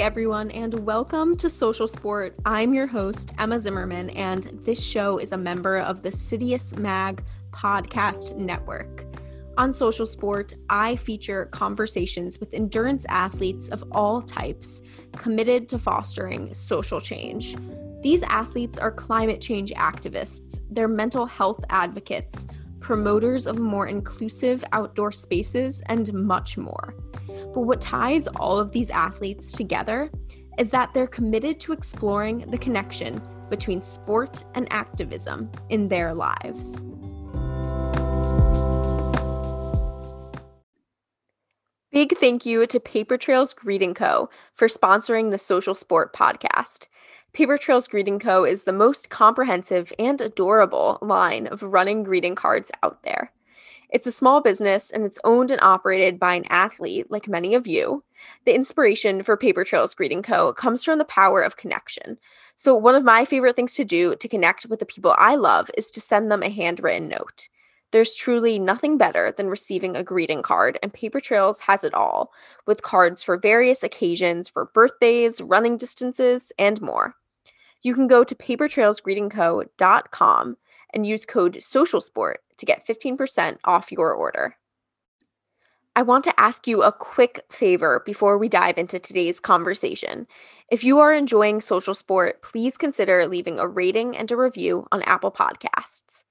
everyone, and welcome to Social Sport. I'm your host, Emma Zimmerman, and this show is a member of the Citius Mag podcast network. On Social Sport, I feature conversations with endurance athletes of all types committed to fostering social change. These athletes are climate change activists, they're mental health advocates, promoters of more inclusive outdoor spaces, and much more. But what ties all of these athletes together is that they're committed to exploring the connection between sport and activism in their lives. Big thank you to Paper Trails Greeting Co. for sponsoring the Social Sport podcast. Paper Trails Greeting Co. is the most comprehensive and adorable line of running greeting cards out there. It's a small business and it's owned and operated by an athlete like many of you. The inspiration for Paper Trails Greeting Co. comes from the power of connection. So, one of my favorite things to do to connect with the people I love is to send them a handwritten note. There's truly nothing better than receiving a greeting card, and Paper Trails has it all, with cards for various occasions for birthdays, running distances, and more. You can go to papertrailsgreetingco.com and use code SOCIALSPORT to get 15% off your order. I want to ask you a quick favor before we dive into today's conversation. If you are enjoying social sport, please consider leaving a rating and a review on Apple Podcasts.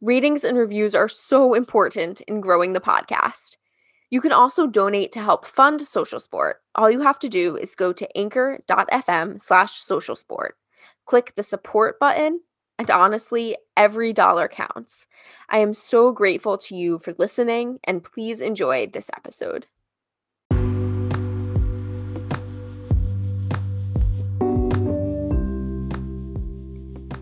Ratings and reviews are so important in growing the podcast. You can also donate to help fund social sport. All you have to do is go to anchor.fm slash social sport. Click the support button and honestly, every dollar counts. I am so grateful to you for listening, and please enjoy this episode.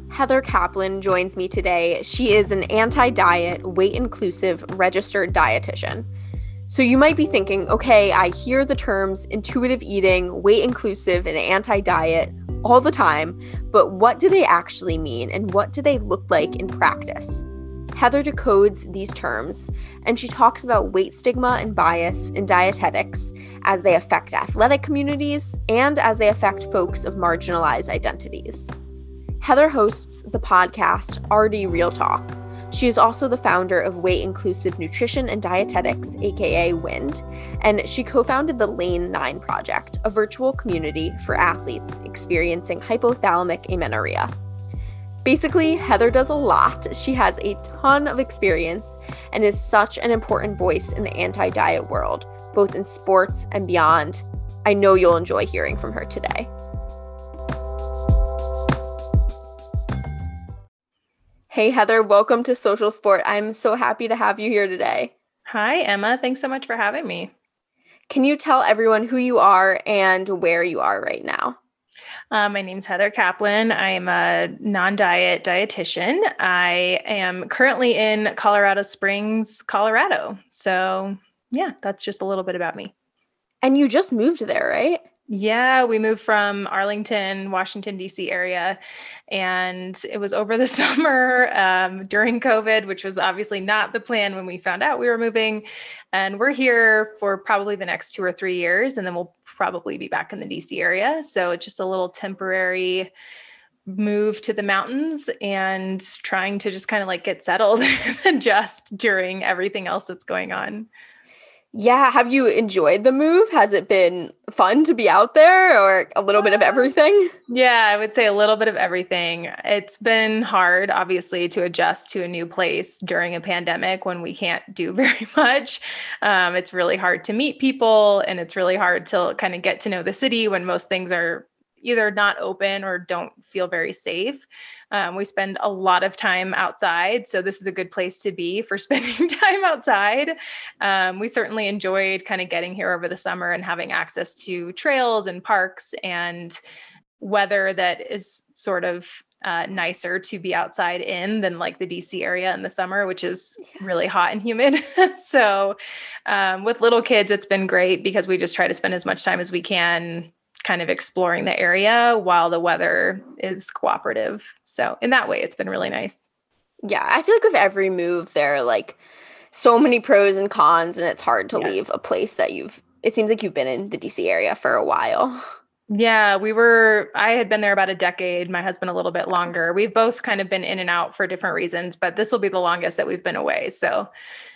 Heather Caplan joins me today. She is an anti diet, weight inclusive registered dietitian. So you might be thinking, okay, I hear the terms intuitive eating, weight inclusive, and anti diet all the time, but what do they actually mean and what do they look like in practice? Heather decodes these terms, and she talks about weight stigma and bias in dietetics as they affect athletic communities and as they affect folks of marginalized identities. Heather hosts the podcast RD Real Talk, she is also the founder of Weight Inclusive Nutrition and Dietetics, aka WIND, and she co founded the Lane 9 Project, a virtual community for athletes experiencing hypothalamic amenorrhea. Basically, Heather does a lot. She has a ton of experience and is such an important voice in the anti diet world, both in sports and beyond. I know you'll enjoy hearing from her today. Hey, Heather, welcome to Social Sport. I'm so happy to have you here today. Hi, Emma. Thanks so much for having me. Can you tell everyone who you are and where you are right now? Uh, my name is Heather Caplan. I am a non diet dietitian. I am currently in Colorado Springs, Colorado. So, yeah, that's just a little bit about me. And you just moved there, right? Yeah, we moved from Arlington, Washington, D.C. area. And it was over the summer um, during COVID, which was obviously not the plan when we found out we were moving. And we're here for probably the next two or three years. And then we'll probably be back in the D.C. area. So it's just a little temporary move to the mountains and trying to just kind of like get settled and adjust during everything else that's going on. Yeah. Have you enjoyed the move? Has it been fun to be out there or a little bit of uh, everything? Yeah, I would say a little bit of everything. It's been hard, obviously, to adjust to a new place during a pandemic when we can't do very much. Um, it's really hard to meet people and it's really hard to kind of get to know the city when most things are either not open or don't feel very safe. Um, we spend a lot of time outside, so this is a good place to be for spending time outside. Um, we certainly enjoyed kind of getting here over the summer and having access to trails and parks and weather that is sort of uh, nicer to be outside in than like the DC area in the summer, which is really hot and humid. so, um, with little kids, it's been great because we just try to spend as much time as we can kind of exploring the area while the weather is cooperative. So in that way, it's been really nice. Yeah, I feel like with every move, there are like so many pros and cons, and it's hard to yes. leave a place that you've. It seems like you've been in the DC area for a while. Yeah, we were, I had been there about a decade, my husband a little bit longer. We've both kind of been in and out for different reasons, but this will be the longest that we've been away. So,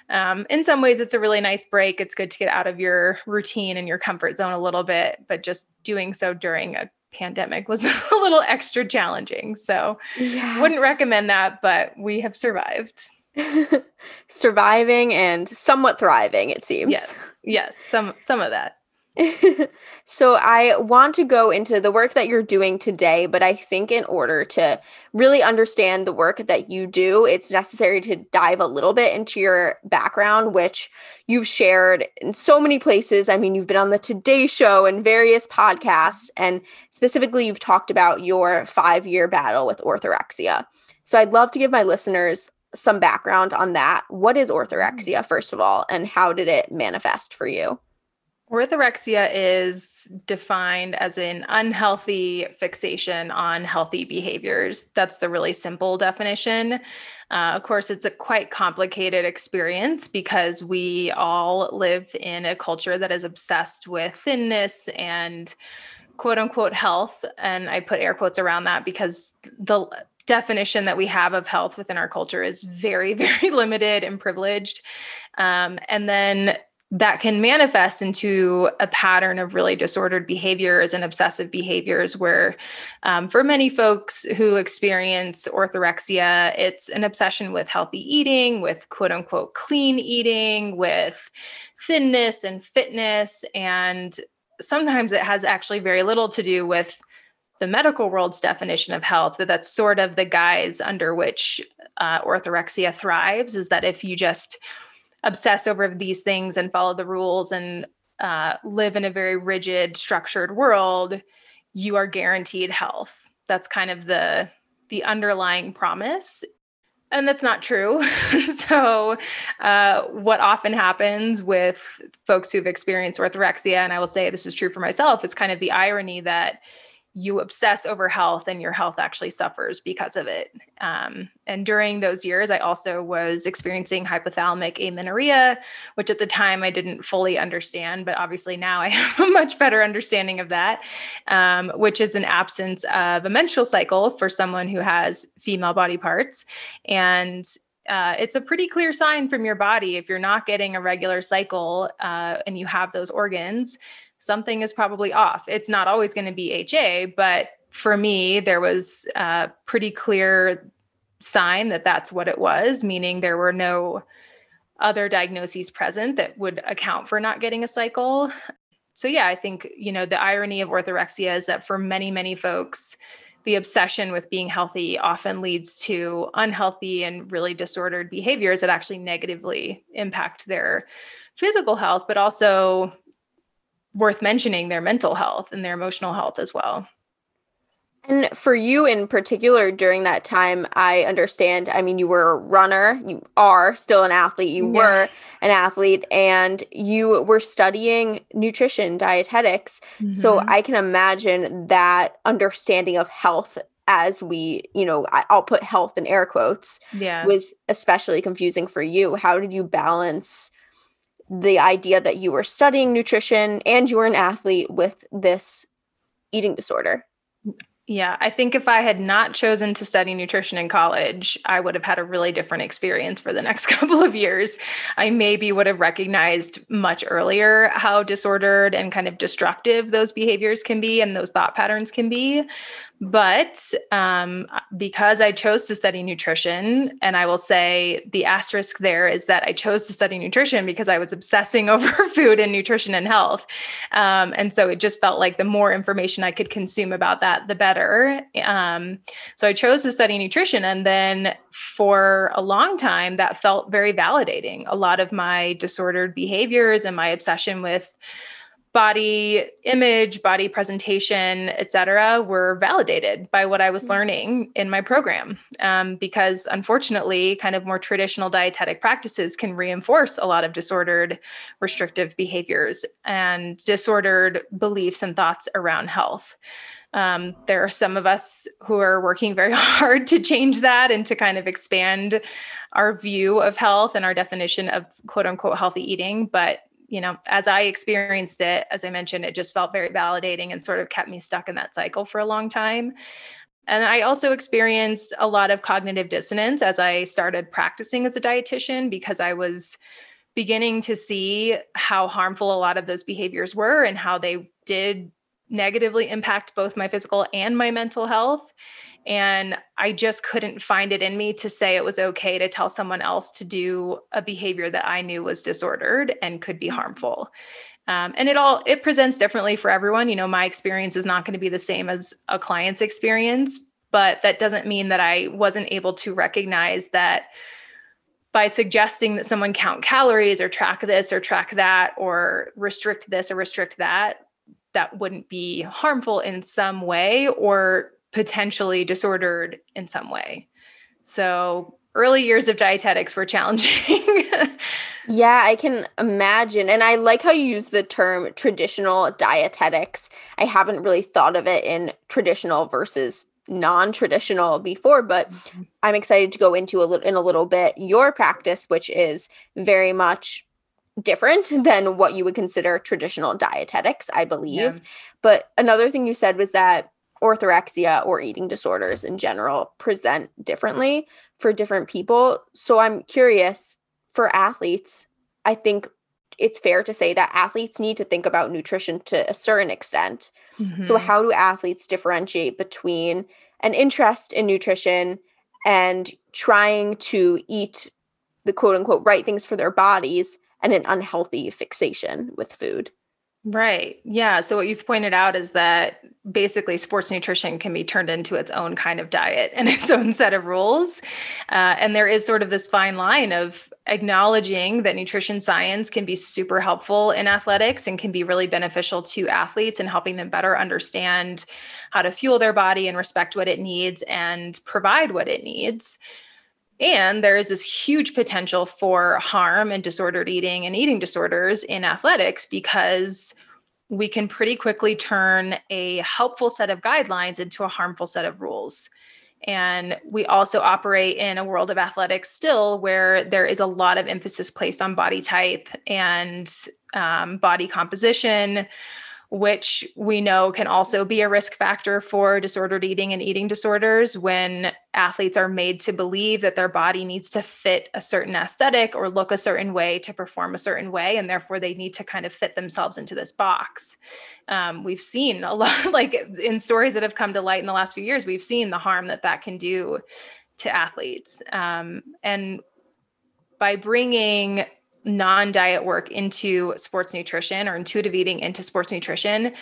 um, in some ways, it's a really nice break. It's good to get out of your routine and your comfort zone a little bit, but just doing so during a pandemic was a little extra challenging. So, yeah. wouldn't recommend that, but we have survived. Surviving and somewhat thriving, it seems. Yes. Yes, some some of that. so I want to go into the work that you're doing today, but I think in order to really understand the work that you do, it's necessary to dive a little bit into your background, which you've shared in so many places. I mean, you've been on the Today Show and various podcasts, and specifically, you've talked about your five year battle with orthorexia. So I'd love to give my listeners some background on that. What is mm-hmm. orthorexia, first of all, and how did it manifest for you? Orthorexia is defined as an unhealthy fixation on healthy behaviors. That's the really simple definition. Uh, of course, it's a quite complicated experience because we all live in a culture that is obsessed with thinness and quote unquote health. And I put air quotes around that because the definition that we have of health within our culture is very, very limited and privileged. Um, and then that can manifest into a pattern of really disordered behaviors and obsessive behaviors where um, for many folks who experience orthorexia it's an obsession with healthy eating with quote unquote clean eating with thinness and fitness and sometimes it has actually very little to do with the medical world's definition of health but that's sort of the guise under which uh, orthorexia thrives is that if you just obsess over these things and follow the rules and uh, live in a very rigid, structured world, you are guaranteed health. That's kind of the the underlying promise and that's not true. so, uh, what often happens with folks who've experienced orthorexia, and I will say this is true for myself, is kind of the irony that you obsess over health and your health actually suffers because of it. Um, and during those years, I also was experiencing hypothalamic amenorrhea, which at the time I didn't fully understand, but obviously now I have a much better understanding of that, um, which is an absence of a menstrual cycle for someone who has female body parts. And uh, it's a pretty clear sign from your body if you're not getting a regular cycle uh, and you have those organs something is probably off. It's not always going to be HA, but for me, there was a pretty clear sign that that's what it was, meaning there were no other diagnoses present that would account for not getting a cycle. So, yeah, I think, you know, the irony of orthorexia is that for many, many folks, the obsession with being healthy often leads to unhealthy and really disordered behaviors that actually negatively impact their physical health, but also worth mentioning their mental health and their emotional health as well. And for you in particular, during that time, I understand. I mean, you were a runner, you are still an athlete, you yeah. were an athlete, and you were studying nutrition, dietetics. Mm-hmm. So I can imagine that understanding of health as we, you know, I'll put health in air quotes, yeah. was especially confusing for you. How did you balance the idea that you were studying nutrition and you were an athlete with this eating disorder. Yeah, I think if I had not chosen to study nutrition in college, I would have had a really different experience for the next couple of years. I maybe would have recognized much earlier how disordered and kind of destructive those behaviors can be and those thought patterns can be. But um, because I chose to study nutrition, and I will say the asterisk there is that I chose to study nutrition because I was obsessing over food and nutrition and health. Um, and so it just felt like the more information I could consume about that, the better. Um, so I chose to study nutrition. And then for a long time, that felt very validating. A lot of my disordered behaviors and my obsession with body image, body presentation, etc., were validated by what I was mm. learning in my program. Um, because unfortunately, kind of more traditional dietetic practices can reinforce a lot of disordered restrictive behaviors and disordered beliefs and thoughts around health. Um, there are some of us who are working very hard to change that and to kind of expand our view of health and our definition of quote unquote healthy eating. But you know, as I experienced it, as I mentioned, it just felt very validating and sort of kept me stuck in that cycle for a long time. And I also experienced a lot of cognitive dissonance as I started practicing as a dietitian because I was beginning to see how harmful a lot of those behaviors were and how they did negatively impact both my physical and my mental health. And I just couldn't find it in me to say it was okay to tell someone else to do a behavior that I knew was disordered and could be harmful. Um, and it all it presents differently for everyone. You know, my experience is not going to be the same as a client's experience, but that doesn't mean that I wasn't able to recognize that by suggesting that someone count calories or track this or track that or restrict this or restrict that, that wouldn't be harmful in some way or potentially disordered in some way. So early years of dietetics were challenging. yeah, I can imagine. And I like how you use the term traditional dietetics. I haven't really thought of it in traditional versus non-traditional before but mm-hmm. i'm excited to go into a little in a little bit your practice which is very much different than what you would consider traditional dietetics i believe yeah. but another thing you said was that orthorexia or eating disorders in general present differently for different people so i'm curious for athletes i think it's fair to say that athletes need to think about nutrition to a certain extent Mm-hmm. So, how do athletes differentiate between an interest in nutrition and trying to eat the quote unquote right things for their bodies and an unhealthy fixation with food? Right. Yeah. So, what you've pointed out is that basically sports nutrition can be turned into its own kind of diet and its own set of rules. Uh, and there is sort of this fine line of acknowledging that nutrition science can be super helpful in athletics and can be really beneficial to athletes and helping them better understand how to fuel their body and respect what it needs and provide what it needs. And there is this huge potential for harm and disordered eating and eating disorders in athletics because we can pretty quickly turn a helpful set of guidelines into a harmful set of rules. And we also operate in a world of athletics still where there is a lot of emphasis placed on body type and um, body composition, which we know can also be a risk factor for disordered eating and eating disorders when athletes are made to believe that their body needs to fit a certain aesthetic or look a certain way to perform a certain way and therefore they need to kind of fit themselves into this box. Um, we've seen a lot like in stories that have come to light in the last few years we've seen the harm that that can do to athletes. Um, and by bringing non-diet work into sports nutrition or intuitive eating into sports nutrition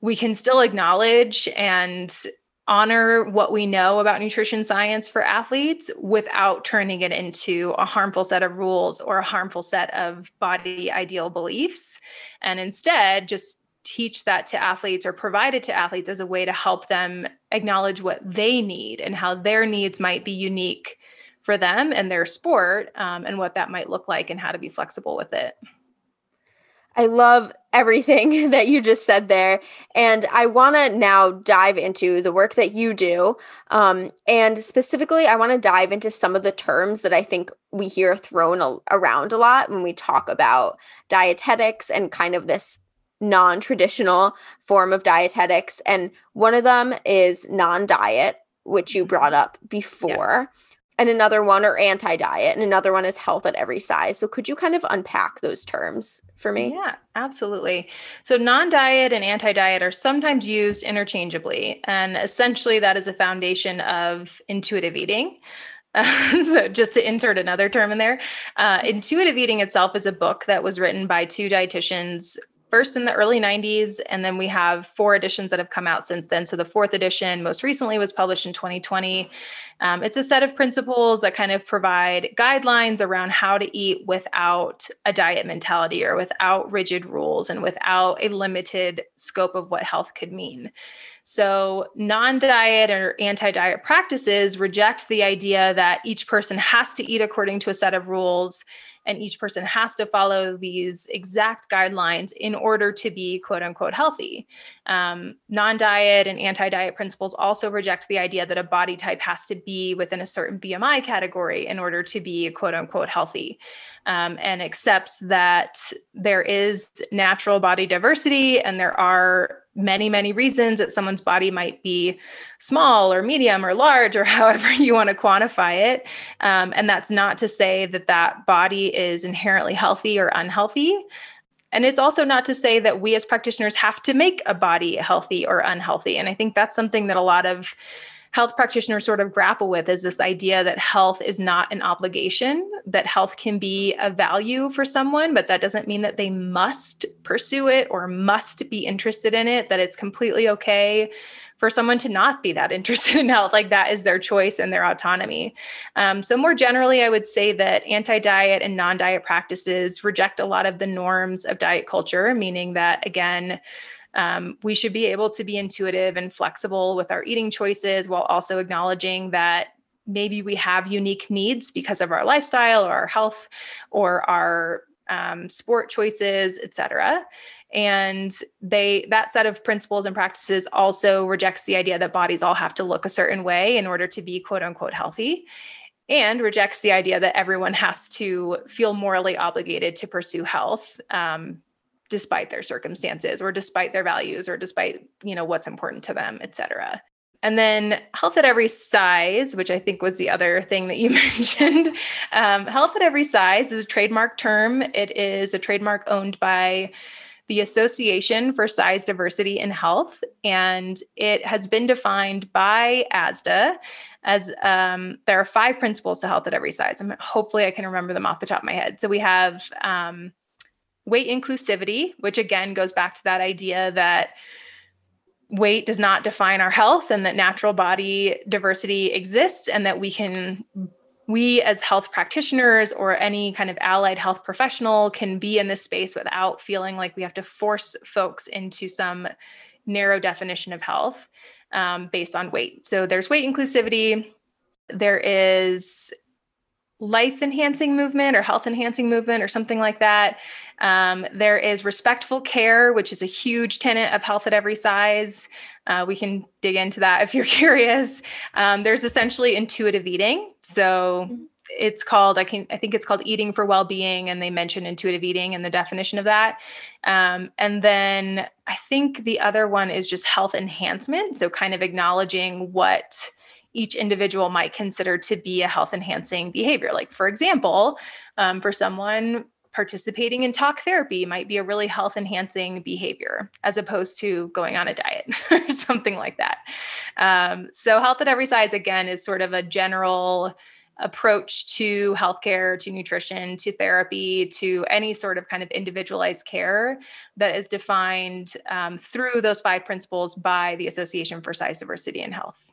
we can still acknowledge and honor what we know about nutrition science for athletes without turning it into a harmful set of rules or a harmful set of body ideal beliefs and instead just teach that to athletes or provide it to athletes as a way to help them acknowledge what they need and how their needs might be unique for them and their sport um, and what that might look like and how to be flexible with it. I love everything that you just said there. And I want to now dive into the work that you do. Um, and specifically, I want to dive into some of the terms that I think we hear thrown a- around a lot when we talk about dietetics and kind of this non traditional form of dietetics. And one of them is non diet, which you brought up before. Yeah and another one are anti diet, and another one is health at every size. So, could you kind of unpack those terms for me? Yeah, absolutely. So, non diet and anti diet are sometimes used interchangeably. And essentially, that is a foundation of intuitive eating. Uh, so, just to insert another term in there, uh, intuitive eating itself is a book that was written by two dietitians first in the early 90s and then we have four editions that have come out since then. So the fourth edition most recently was published in 2020 um, it's a set of principles that kind of provide guidelines around how to eat without a diet mentality or without rigid rules and without a limited scope of what health could mean. So non-diet or anti-diet practices reject the idea that each person has to eat according to a set of rules and each person has to follow these exact guidelines in order to be quote unquote healthy. Um, non diet and anti diet principles also reject the idea that a body type has to be within a certain BMI category in order to be quote unquote healthy, um, and accepts that there is natural body diversity and there are many, many reasons that someone's body might be small or medium or large or however you want to quantify it. Um, and that's not to say that that body is inherently healthy or unhealthy. And it's also not to say that we as practitioners have to make a body healthy or unhealthy. And I think that's something that a lot of health practitioners sort of grapple with is this idea that health is not an obligation, that health can be a value for someone, but that doesn't mean that they must pursue it or must be interested in it, that it's completely okay for someone to not be that interested in health. Like that is their choice and their autonomy. Um, so, more generally, I would say that anti diet and non diet practices reject a lot of the norms of diet culture, meaning that, again, um, we should be able to be intuitive and flexible with our eating choices while also acknowledging that maybe we have unique needs because of our lifestyle or our health or our um, sport choices, et cetera. And they that set of principles and practices also rejects the idea that bodies all have to look a certain way in order to be quote unquote healthy and rejects the idea that everyone has to feel morally obligated to pursue health um, despite their circumstances or despite their values or despite you know what's important to them et cetera. And then health at every size which i think was the other thing that you mentioned um, health at every size is a trademark term. It is a trademark owned by the association for size diversity in health and it has been defined by ASDAH as um, there are five principles to health at every size. And hopefully i can remember them off the top of my head. So we have um, weight inclusivity, which again goes back to that idea that weight does not define our health and that natural body diversity exists and that we can we as health practitioners or any kind of allied health professional can be in this space without feeling like we have to force folks into some narrow definition of health um, based on weight. So there's weight inclusivity. There is life enhancing movement or health enhancing movement or something like that. Um, there is respectful care, which is a huge tenet of health at every size. Uh, we can dig into that if you're curious. Um, there's essentially intuitive eating. So mm-hmm. it's called I can I think it's called eating for well-being, and they mention intuitive eating and the definition of that. Um, and then I think the other one is just health enhancement. So kind of acknowledging what each individual might consider to be a health enhancing behavior. Like, for example, um, for someone, participating in talk therapy might be a really health enhancing behavior as opposed to going on a diet or something like that. Um, so, health at every size, again, is sort of a general approach to healthcare, to nutrition, to therapy, to any sort of kind of individualized care that is defined um, through those five principles by the Association for Size Diversity and Health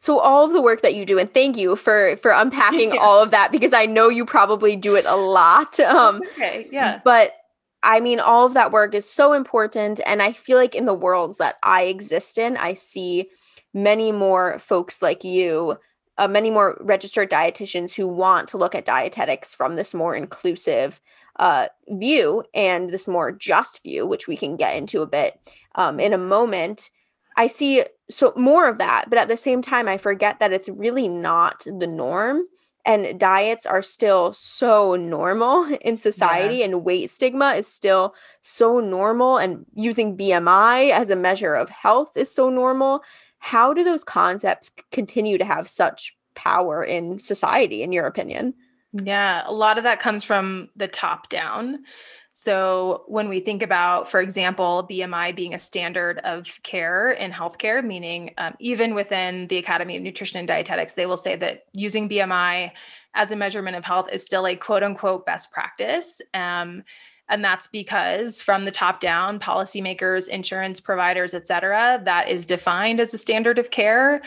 so all of the work that you do and thank you for for unpacking yeah. all of that because i know you probably do it a lot um okay yeah but i mean all of that work is so important and i feel like in the worlds that i exist in i see many more folks like you uh, many more registered dietitians who want to look at dietetics from this more inclusive uh, view and this more just view which we can get into a bit um, in a moment I see so more of that, but at the same time, I forget that it's really not the norm. And diets are still so normal in society, yeah. and weight stigma is still so normal. And using BMI as a measure of health is so normal. How do those concepts continue to have such power in society, in your opinion? Yeah, a lot of that comes from the top down. So, when we think about, for example, BMI being a standard of care in healthcare, meaning um, even within the Academy of Nutrition and Dietetics, they will say that using BMI as a measurement of health is still a quote unquote best practice. Um, And that's because from the top down, policymakers, insurance providers, et cetera, that is defined as a standard of care.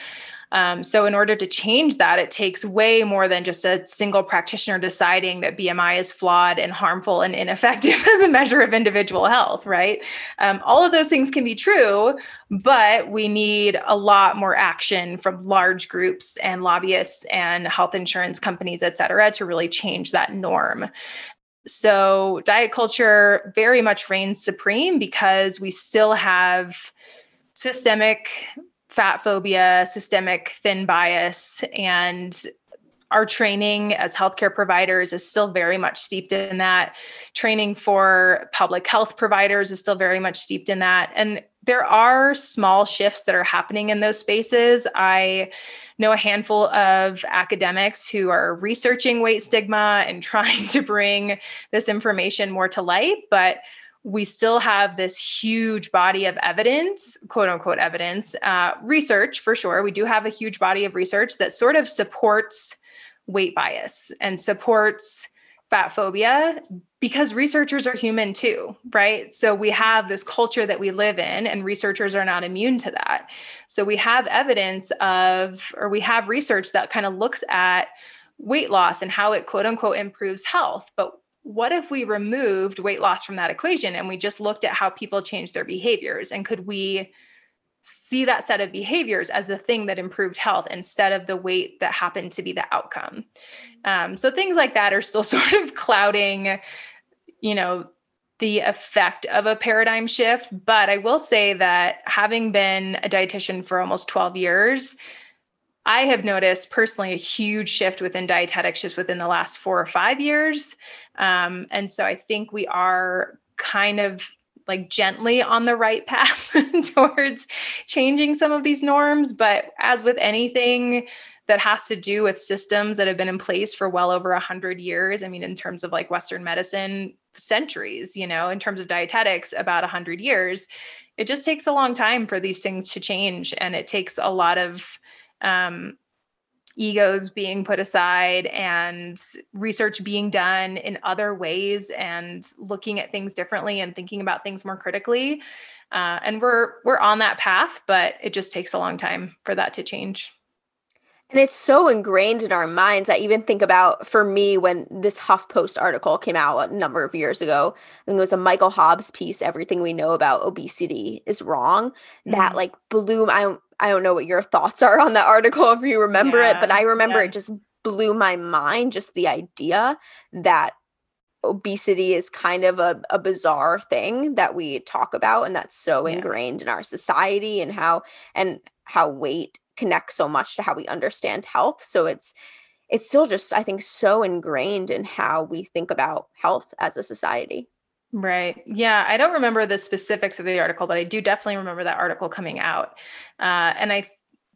Um, so, in order to change that, it takes way more than just a single practitioner deciding that BMI is flawed and harmful and ineffective as a measure of individual health, right? Um, all of those things can be true, but we need a lot more action from large groups and lobbyists and health insurance companies, et cetera, to really change that norm. So, diet culture very much reigns supreme because we still have systemic fat phobia, systemic thin bias, and our training as healthcare providers is still very much steeped in that. Training for public health providers is still very much steeped in that. And there are small shifts that are happening in those spaces. I know a handful of academics who are researching weight stigma and trying to bring this information more to light, but we still have this huge body of evidence, quote unquote evidence, uh, research for sure. We do have a huge body of research that sort of supports weight bias and supports fat phobia because researchers are human too, right? So we have this culture that we live in, and researchers are not immune to that. So we have evidence of, or we have research that kind of looks at weight loss and how it quote unquote improves health. But what if we removed weight loss from that equation and we just looked at how people change their behaviors? And could we see that set of behaviors as the thing that improved health instead of the weight that happened to be the outcome? Um, so things like that are still sort of clouding you know the effect of a paradigm shift. But i will say that having been a dietitian for almost 12 years I have noticed personally a huge shift within dietetics just within the last four or five years. Um, and so I think we are kind of like gently on the right path towards changing some of these norms. But as with anything, that has to do with systems that have been in place for well over a hundred years. I mean, in terms of like Western medicine, centuries, you know, in terms of dietetics, about a hundred years. It just takes a long time for these things to change. And it takes a lot of um, egos being put aside and research being done in other ways and looking at things differently and thinking about things more critically uh, and we're we're on that path but it just takes a long time for that to change and it's so ingrained in our minds. I even think about for me when this HuffPost article came out a number of years ago. I think it was a Michael Hobbes piece. Everything we know about obesity is wrong. Mm-hmm. That like blew. I I don't know what your thoughts are on that article if you remember yeah, it, but I remember yeah. it just blew my mind. Just the idea that obesity is kind of a, a bizarre thing that we talk about and that's so yeah. ingrained in our society and how and how weight connects so much to how we understand health. So it's it's still just I think so ingrained in how we think about health as a society. Right. Yeah. I don't remember the specifics of the article, but I do definitely remember that article coming out. Uh, and I,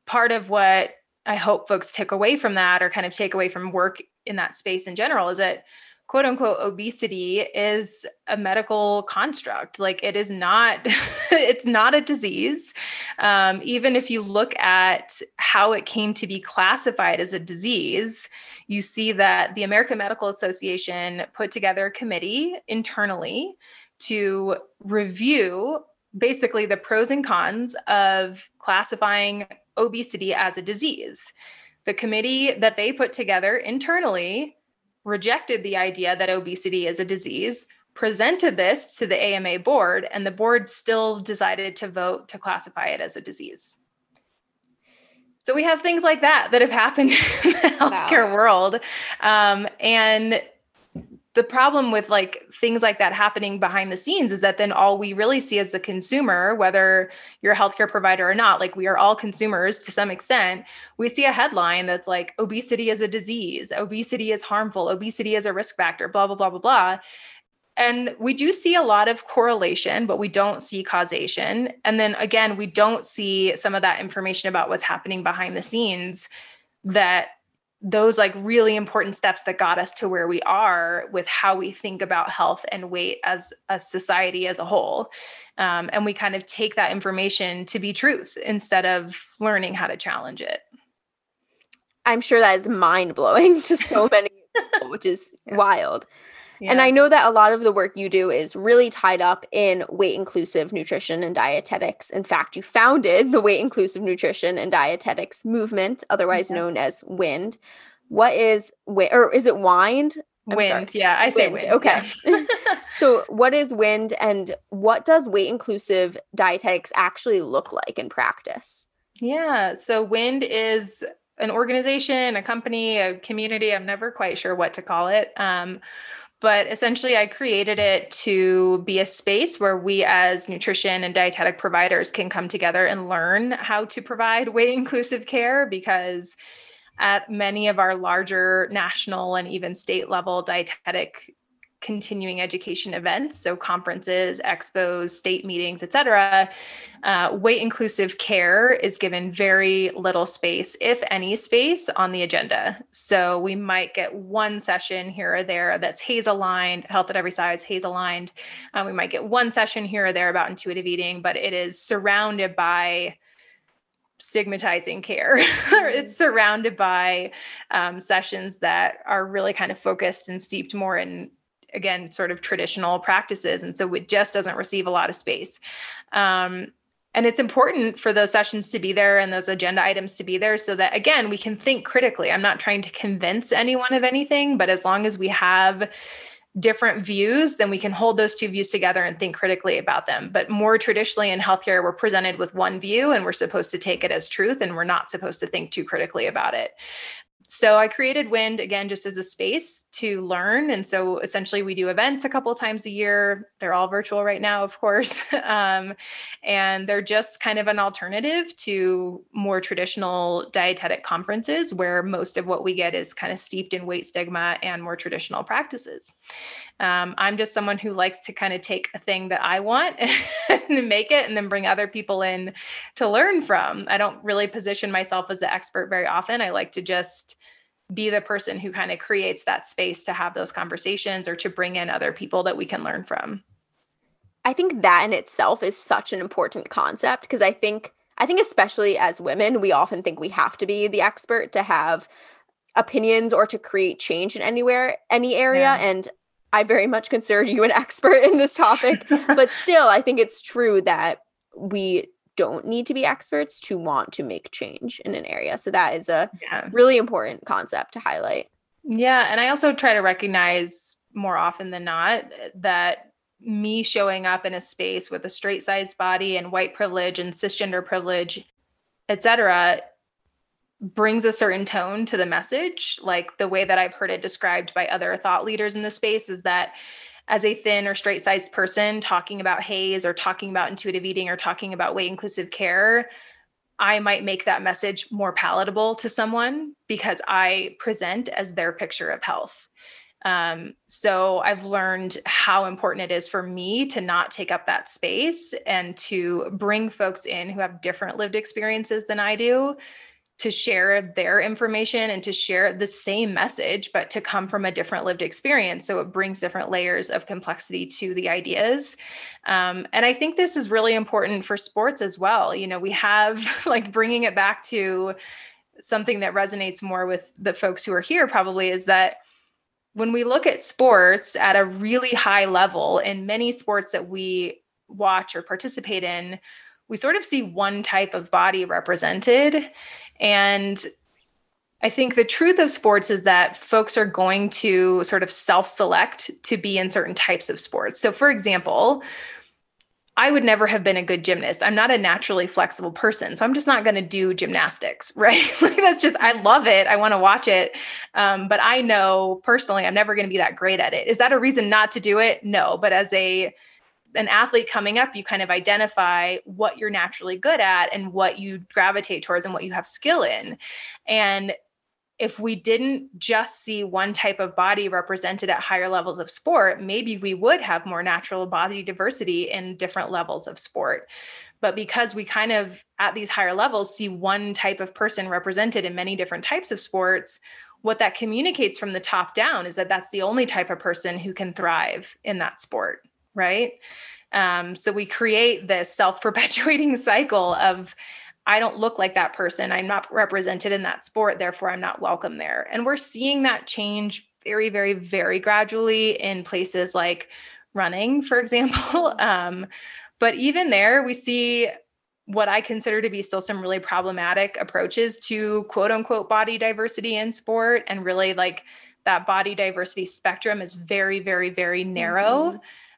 part of what I hope folks take away from that or kind of take away from work in that space in general is that quote unquote obesity is a medical construct. Like it is not it's not a disease. Um, even if you look at how it came to be classified as a disease you see that the american medical association put together a committee internally to review basically the pros and cons of classifying obesity as a disease. The committee that they put together internally rejected the idea that obesity is a disease, presented this to the AMA board, and the board still decided to vote to classify it as a disease. So we have things like that that have happened in the healthcare wow. world. Um, and the problem with like things like that happening behind the scenes is that then all we really see as a consumer whether you're a healthcare provider or not like we are all consumers to some extent. We see a headline that's like obesity is a disease. Obesity is harmful. Obesity is a risk factor blah blah blah blah blah. And we do see a lot of correlation, but we don't see causation. And then again, we don't see some of that information about what's happening behind the scenes that those like really important steps that got us to where we are with how we think about health and weight as a society as a whole. Um, and we kind of take that information to be truth instead of learning how to challenge it. I'm sure that is mind-blowing to so many people which is yeah. wild Yeah. And I know that a lot of the work you do is really tied up in weight inclusive nutrition and dietetics. In fact, you founded the weight inclusive nutrition and dietetics movement, otherwise yeah. known as WIND. What is WIND, or is it WIND? I'm wind, sorry. yeah, I say wind. wind okay. Yeah. so, what is wind, and what does weight inclusive dietetics actually look like in practice? Yeah, so wind is an organization, a company, a community. I'm never quite sure what to call it. Um, but essentially, I created it to be a space where we, as nutrition and dietetic providers, can come together and learn how to provide weight inclusive care because at many of our larger national and even state level dietetic continuing education events so conferences expos state meetings etc uh, weight inclusive care is given very little space if any space on the agenda so we might get one session here or there that's HAES aligned health at every size HAES aligned um, we might get one session here or there about intuitive eating but it is surrounded by stigmatizing care. It's surrounded by um, sessions that are really kind of focused and steeped more in, again, sort of traditional practices. And so it just doesn't receive a lot of space. Um, and it's important for those sessions to be there and those agenda items to be there so that, again, we can think critically. I'm not trying to convince anyone of anything, but as long as we have different views, then we can hold those two views together and think critically about them. But more traditionally in healthcare, we're presented with one view and we're supposed to take it as truth and we're not supposed to think too critically about it so I created Wind again just as a space to learn. And so essentially, we do events a couple times a year. They're all virtual right now, of course. um, and they're just kind of an alternative to more traditional dietetic conferences where most of what we get is kind of steeped in weight stigma and more traditional practices. Um, I'm just someone who likes to kind of take a thing that I want and make it and then bring other people in to learn from. I don't really position myself as the expert very often. I like to just be the person who kind of creates that space to have those conversations or to bring in other people that we can learn from. I think that in itself is such an important concept because I think I think especially as women, we often think we have to be the expert to have opinions or to create change in anywhere any area yeah. and I very much consider you an expert in this topic, but still I think it's true that we don't need to be experts to want to make change in an area. So that is a yeah. really important concept to highlight. Yeah. And I also try to recognize more often than not that me showing up in a space with a straight sized body and white privilege and cisgender privilege, et cetera, brings a certain tone to the message. Like the way that I've heard it described by other thought leaders in the space is that as a thin or straight sized person talking about HAES or talking about intuitive eating or talking about weight inclusive care, I might make that message more palatable to someone because I present as their picture of health. Um, so I've learned how important it is for me to not take up that space and to bring folks in who have different lived experiences than I do to share their information and to share the same message, but to come from a different lived experience. So it brings different layers of complexity to the ideas. Um, and I think this is really important for sports as well. You know, we have like bringing it back to something that resonates more with the folks who are here probably is that when we look at sports at a really high level in many sports that we watch or participate in, we sort of see one type of body represented and I think the truth of sports is that folks are going to sort of self select to be in certain types of sports. So, for example, I would never have been a good gymnast. I'm not a naturally flexible person. So I'm just not going to do gymnastics, right? like that's just, I love it. I want to watch it. Um, but I know personally, I'm never going to be that great at it. Is that a reason not to do it? No. But as a, an athlete coming up, you kind of identify what you're naturally good at and what you gravitate towards and what you have skill in. And if we didn't just see one type of body represented at higher levels of sport, maybe we would have more natural body diversity in different levels of sport. But because we kind of at these higher levels see one type of person represented in many different types of sports, what that communicates from the top down is that that's the only type of person who can thrive in that sport right? Um, so we create this self perpetuating cycle of, I don't look like that person. I'm not represented in that sport. Therefore, I'm not welcome there. And we're seeing that change very, very, very gradually in places like running, for example. Um, but even there, we see what I consider to be still some really problematic approaches to quote unquote body diversity in sport. And really, like that body diversity spectrum is very, very, very narrow. Mm-hmm.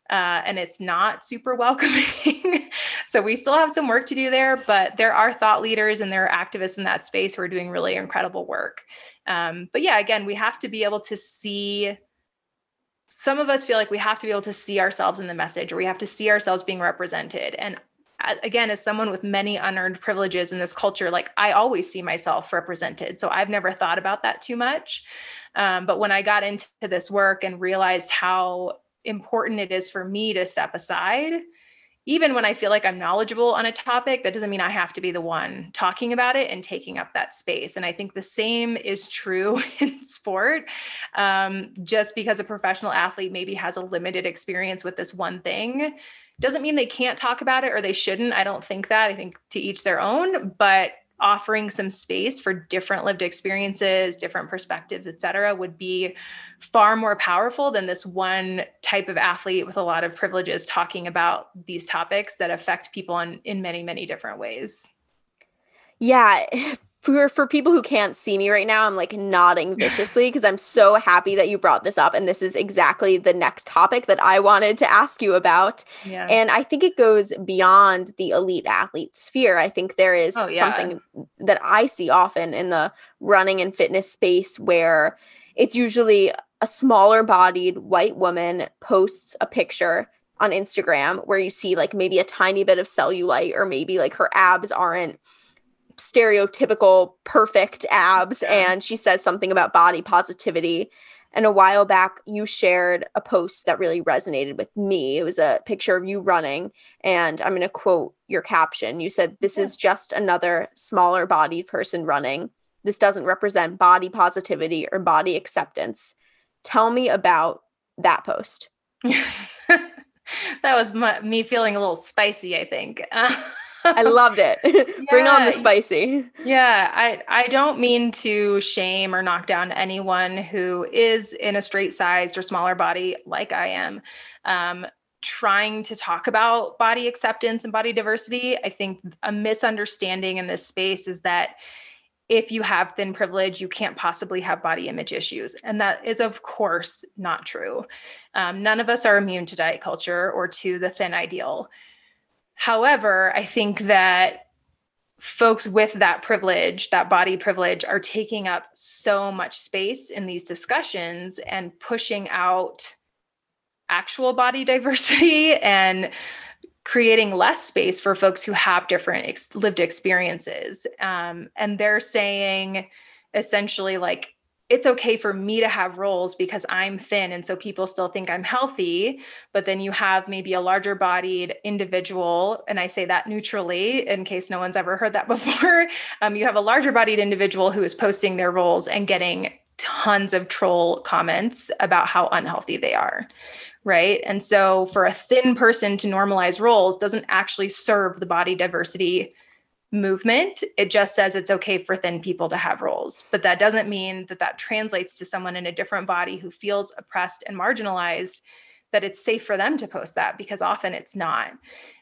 Uh, and it's not super welcoming. so we still have some work to do there, but there are thought leaders and there are activists in that space who are doing really incredible work. Um, but yeah, again, we have to be able to see. Some of us feel like we have to be able to see ourselves in the message, or we have to see ourselves being represented. And again as someone with many unearned privileges in this culture like i always see myself represented so i've never thought about that too much um, but when i got into this work and realized how important it is for me to step aside even when i feel like i'm knowledgeable on a topic that doesn't mean i have to be the one talking about it and taking up that space and i think the same is true in sport um, just because a professional athlete maybe has a limited experience with this one thing doesn't mean they can't talk about it or they shouldn't. I don't think that. I think to each their own, but offering some space for different lived experiences, different perspectives, et cetera, would be far more powerful than this one type of athlete with a lot of privileges talking about these topics that affect people in, in many, many different ways. Yeah, for for people who can't see me right now, I'm like nodding viciously because I'm so happy that you brought this up and this is exactly the next topic that I wanted to ask you about. Yeah. And I think it goes beyond the elite athlete sphere. I think there is oh, yeah. something that I see often in the running and fitness space where it's usually a smaller bodied white woman posts a picture on Instagram where you see like maybe a tiny bit of cellulite or maybe like her abs aren't stereotypical perfect abs yeah. and she says something about body positivity. And a while back you shared a post that really resonated with me. It was a picture of you running and i'm going to quote your caption. You said this yeah. is just another smaller bodied person running. This doesn't represent body positivity or body acceptance. Tell me about that post. That was my, me feeling a little spicy i think I loved it. Bring on the spicy. Yeah, I I don't mean to shame or knock down anyone who is in a straight sized or smaller body like I am. Um, trying to talk about body acceptance and body diversity. I think a misunderstanding in this space is that if you have thin privilege, you can't possibly have body image issues. And that is, of course, not true. Um, none of us are immune to diet culture or to the thin ideal. However, I think that folks with that privilege, that body privilege, are taking up so much space in these discussions and pushing out actual body diversity and creating less space for folks who have different ex- lived experiences. Um, and they're saying essentially, like, it's okay for me to have rolls because I'm thin and so people still think I'm healthy. But then you have maybe a larger bodied individual, and I say that neutrally in case no one's ever heard that before. Um, you have a larger bodied individual who is posting their rolls and getting tons of troll comments about how unhealthy they are. Right. And so for a thin person to normalize rolls doesn't actually serve the body diversity movement. It just says it's okay for thin people to have rolls. But that doesn't mean that that translates to someone in a different body who feels oppressed and marginalized that it's safe for them to post that because often it's not.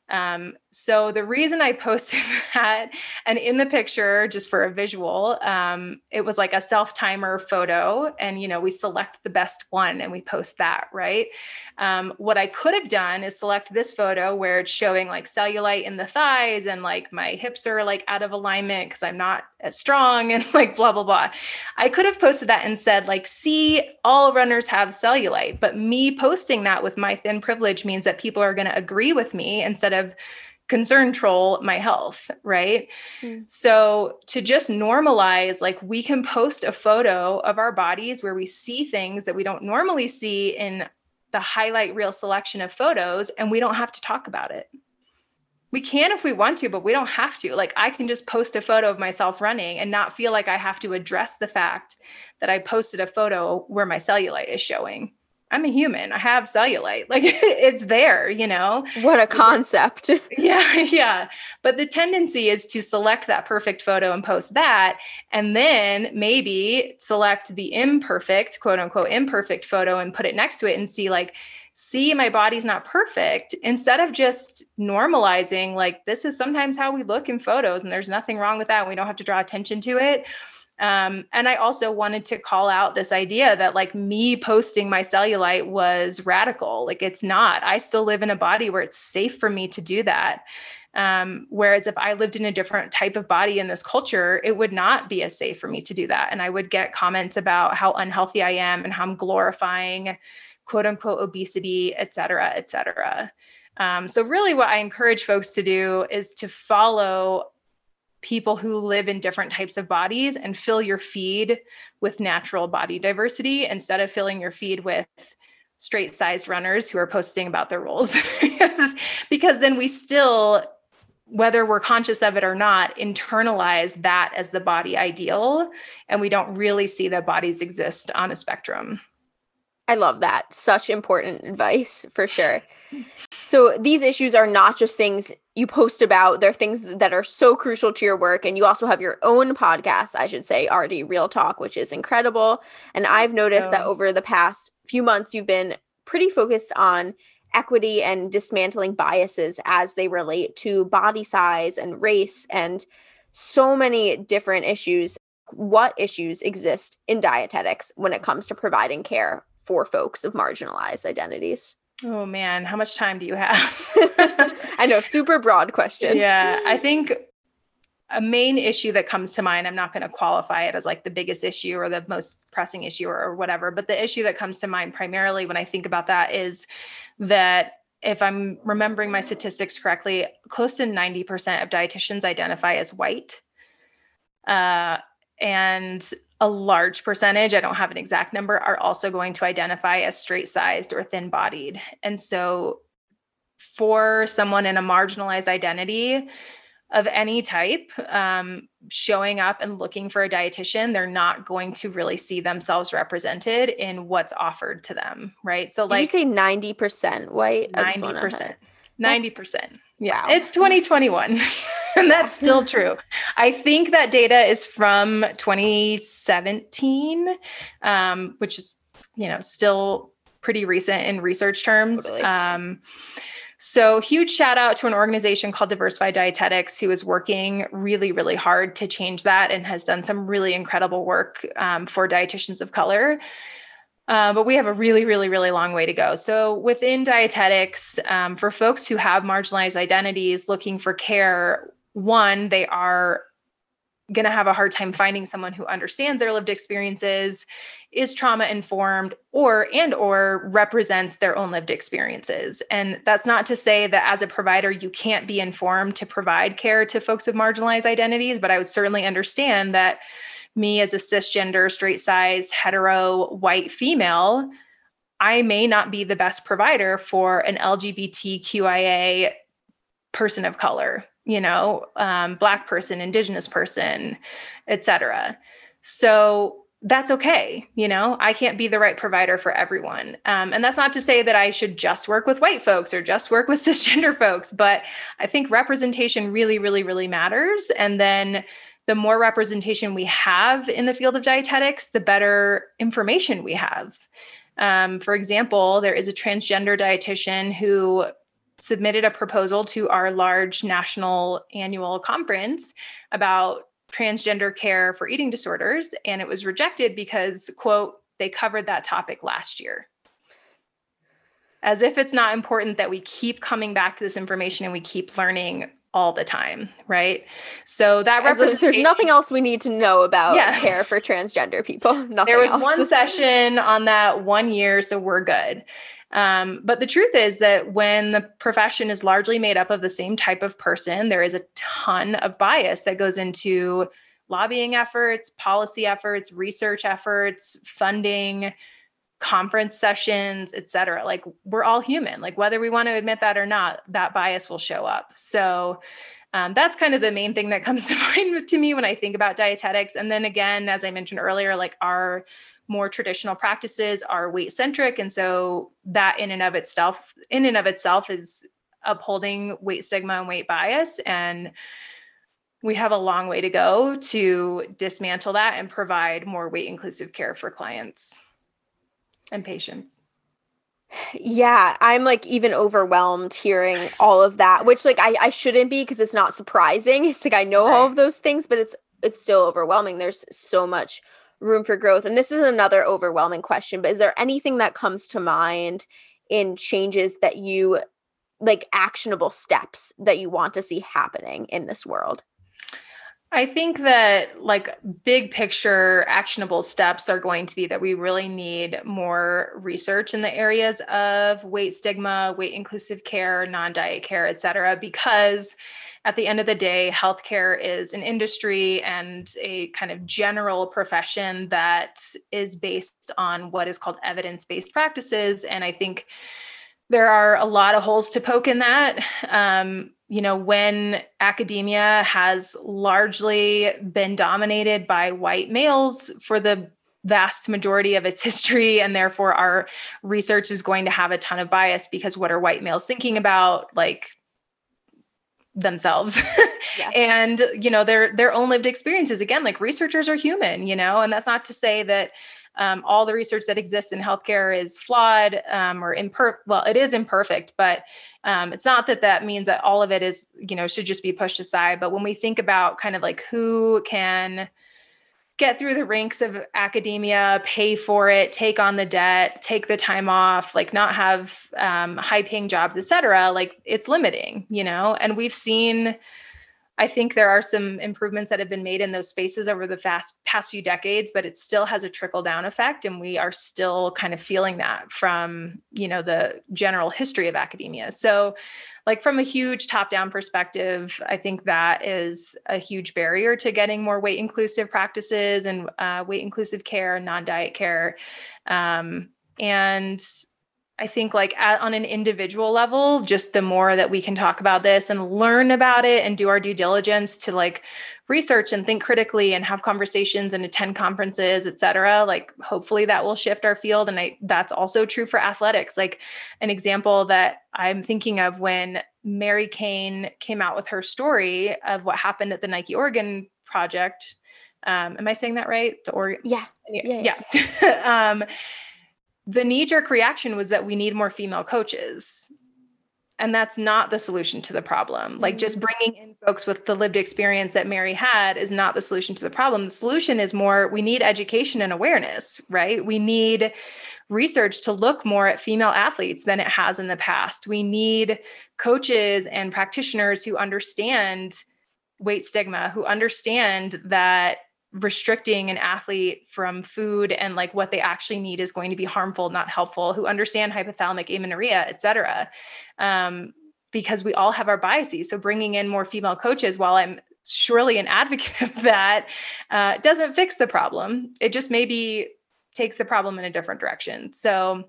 Um, so the reason I posted that, and in the picture, just for a visual, um, it was like a self timer photo, and you know we select the best one and we post that, right? Um, what I could have done is select this photo where it's showing like cellulite in the thighs and like my hips are like out of alignment because I'm not as strong and like blah blah blah. I could have posted that and said like, see, all runners have cellulite, but me posting that with my thin privilege means that people are going to agree with me instead of concern troll my health, right? Mm. So to just normalize, like we can post a photo of our bodies where we see things that we don't normally see in the highlight reel selection of photos, and we don't have to talk about it. We can if we want to, but we don't have to. Like I can just post a photo of myself running and not feel like I have to address the fact that I posted a photo where my cellulite is showing I'm a human. I have cellulite. Like it's there, you know? What a concept. yeah, yeah. But the tendency is to select that perfect photo and post that. And then maybe select the imperfect, quote unquote, imperfect photo and put it next to it and see, like, see, my body's not perfect instead of just normalizing, like, this is sometimes how we look in photos and there's nothing wrong with that. We don't have to draw attention to it um, and I also wanted to call out this idea that like me posting my cellulite was radical. Like it's not. I still live in a body where it's safe for me to do that. Um, whereas if I lived in a different type of body in this culture, it would not be as safe for me to do that. And I would get comments about how unhealthy I am and how I'm glorifying quote unquote obesity, et cetera, et cetera. Um, so, really, what I encourage folks to do is to follow people who live in different types of bodies and fill your feed with natural body diversity instead of filling your feed with straight sized runners who are posting about their rolls because then we still whether we're conscious of it or not internalize that as the body ideal and we don't really see that bodies exist on a spectrum I love that. Such important advice for sure. So these issues are not just things you post about, they're things that are so crucial to your work. And you also have your own podcast, I should say, RD Real Talk, which is incredible. And I've noticed that over the past few months, you've been pretty focused on equity and dismantling biases as they relate to body size and race and so many different issues. What issues exist in dietetics when it comes to providing care for folks of marginalized identities? Oh man, how much time do you have? I know, super broad question. Yeah, I think a main issue that comes to mind, I'm not going to qualify it as like the biggest issue or the most pressing issue or, or whatever, but the issue that comes to mind primarily when I think about that is that if I'm remembering my statistics correctly, close to 90% of dietitians identify as white. Uh, and a large percentage, I don't have an exact number, are also going to identify as straight sized or thin bodied. And so, for someone in a marginalized identity of any type, um, showing up and looking for a dietitian, they're not going to really see themselves represented in what's offered to them. Right. So, Did like, you say 90% white? 90%. 90%. Yeah. It's 2021. and that's still true. I think that data is from 2017, um, which is, you know, still pretty recent in research terms. Totally. Um, so, huge shout out to an organization called Diversify Dietetics who is working really, really hard to change that and has done some really incredible work um, for dietitians of color. Uh, but we have a really, really, really long way to go. So, within dietetics, um, for folks who have marginalized identities looking for care, one, they are going to have a hard time finding someone who understands their lived experiences is trauma informed or and or represents their own lived experiences and that's not to say that as a provider you can't be informed to provide care to folks with marginalized identities but i would certainly understand that me as a cisgender straight size hetero white female i may not be the best provider for an lgbtqia person of color you know, um, Black person, Indigenous person, etc. So that's okay. You know, I can't be the right provider for everyone. Um, and that's not to say that I should just work with white folks or just work with cisgender folks, but I think representation really, really, really matters. And then the more representation we have in the field of dietetics, the better information we have. Um, for example, there is a transgender dietitian who submitted a proposal to our large national annual conference about transgender care for eating disorders and it was rejected because quote they covered that topic last year as if it's not important that we keep coming back to this information and we keep learning all the time, right? So that represents there's nothing else we need to know about yeah. care for transgender people. Nothing there was else. one session on that one year, so we're good. Um, but the truth is that when the profession is largely made up of the same type of person, there is a ton of bias that goes into lobbying efforts, policy efforts, research efforts, funding, conference sessions, et cetera. Like we're all human. Like whether we want to admit that or not, that bias will show up. So um, that's kind of the main thing that comes to mind to me when I think about dietetics. And then again, as I mentioned earlier, like our more traditional practices are weight centric and so that in and of itself in and of itself is upholding weight stigma and weight bias and we have a long way to go to dismantle that and provide more weight inclusive care for clients and patients. yeah i'm like even overwhelmed hearing all of that which like i, I shouldn't be because it's not surprising it's like i know right. all of those things but it's it's still overwhelming there's so much room for growth and this is another overwhelming question but is there anything that comes to mind in changes that you like actionable steps that you want to see happening in this world I think that like big picture actionable steps are going to be that we really need more research in the areas of weight stigma, weight inclusive care, non-diet care, et cetera, because at the end of the day, healthcare is an industry and a kind of general profession that is based on what is called evidence-based practices. And I think there are a lot of holes to poke in that. Um, you know, when academia has largely been dominated by white males for the vast majority of its history, and therefore our research is going to have a ton of bias because what are white males thinking about? Like, themselves yeah. and you know their their own lived experiences again like researchers are human you know and that's not to say that um, all the research that exists in healthcare is flawed um, or imperfect. Well, it is imperfect, but um, it's not that that means that all of it is, you know, should just be pushed aside. But when we think about kind of like who can get through the ranks of academia, pay for it, take on the debt, take the time off, like not have um, high paying jobs, et cetera, like it's limiting, you know? And we've seen I think there are some improvements that have been made in those spaces over the fast past few decades, but it still has a trickle down effect, and we are still kind of feeling that from you know the general history of academia. So, like from a huge top down perspective, I think that is a huge barrier to getting more weight inclusive practices and uh, weight inclusive care, non diet care, um, and I think like at, on an individual level, just the more that we can talk about this and learn about it and do our due diligence to like research and think critically and have conversations and attend conferences, et cetera, like hopefully that will shift our field. And I, that's also true for athletics. Like an example that I'm thinking of when Mary Cain came out with her story of what happened at the Nike Oregon project. Um, am I saying that right? The Oregon? Yeah. Yeah. yeah. yeah. um, the knee jerk reaction was that we need more female coaches. And that's not the solution to the problem. Like just mm. bringing in folks with the lived experience that Mary had is not the solution to the problem. The solution is more we need education and awareness, right? We need research to look more at female athletes than it has in the past. We need coaches and practitioners who understand weight stigma, who understand that restricting an athlete from food and like what they actually need is going to be harmful not helpful who understand hypothalamic amenorrhea et cetera. Um, because we all have our biases. So bringing in more female coaches while i'm surely an advocate of that uh, doesn't fix the problem. It just maybe takes the problem in a different direction. So